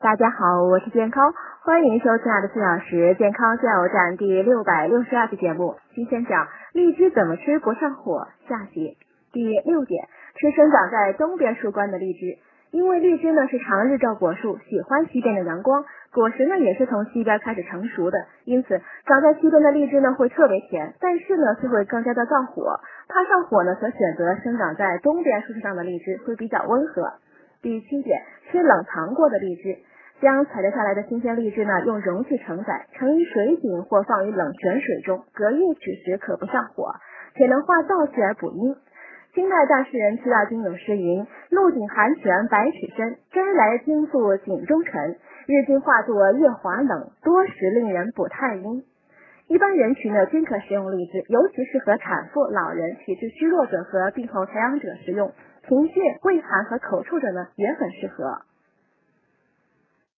大家好，我是健康，欢迎收听爱的四小时健康加油站第六百六十二期节目。今天讲荔枝怎么吃不上火下集。第六点，吃生长在东边树冠的荔枝，因为荔枝呢是长日照果树，喜欢西边的阳光，果实呢也是从西边开始成熟的，因此长在西边的荔枝呢会特别甜，但是呢却会更加的燥火，怕上火呢，则选择生长在东边树枝上的荔枝会比较温和。第七点，吃冷藏过的荔枝。将采摘下来的新鲜荔枝呢，用容器承载，盛于水井或放于冷泉水中，隔夜取食可不上火，且能化燥气而补阴。清代大诗人屈大均有诗云：“露井寒泉百尺深，摘来惊宿井中沉。日精化作夜华冷，多食令人补太阴。”一般人群呢均可食用荔枝，尤其适合产妇、老人、体质虚弱者和病后调养者食用。贫血、胃寒和口臭者呢也很适合。